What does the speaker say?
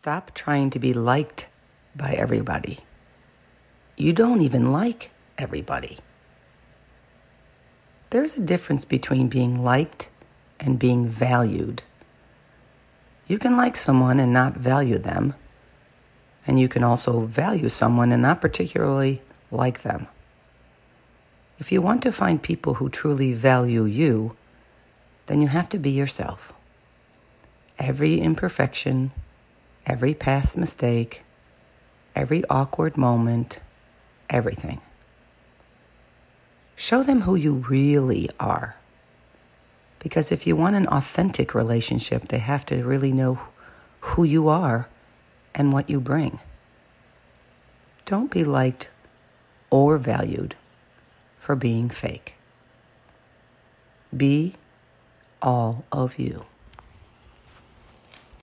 Stop trying to be liked by everybody. You don't even like everybody. There's a difference between being liked and being valued. You can like someone and not value them, and you can also value someone and not particularly like them. If you want to find people who truly value you, then you have to be yourself. Every imperfection, every past mistake, every awkward moment, everything. Show them who you really are. Because if you want an authentic relationship, they have to really know who you are and what you bring. Don't be liked or valued for being fake. Be all of you.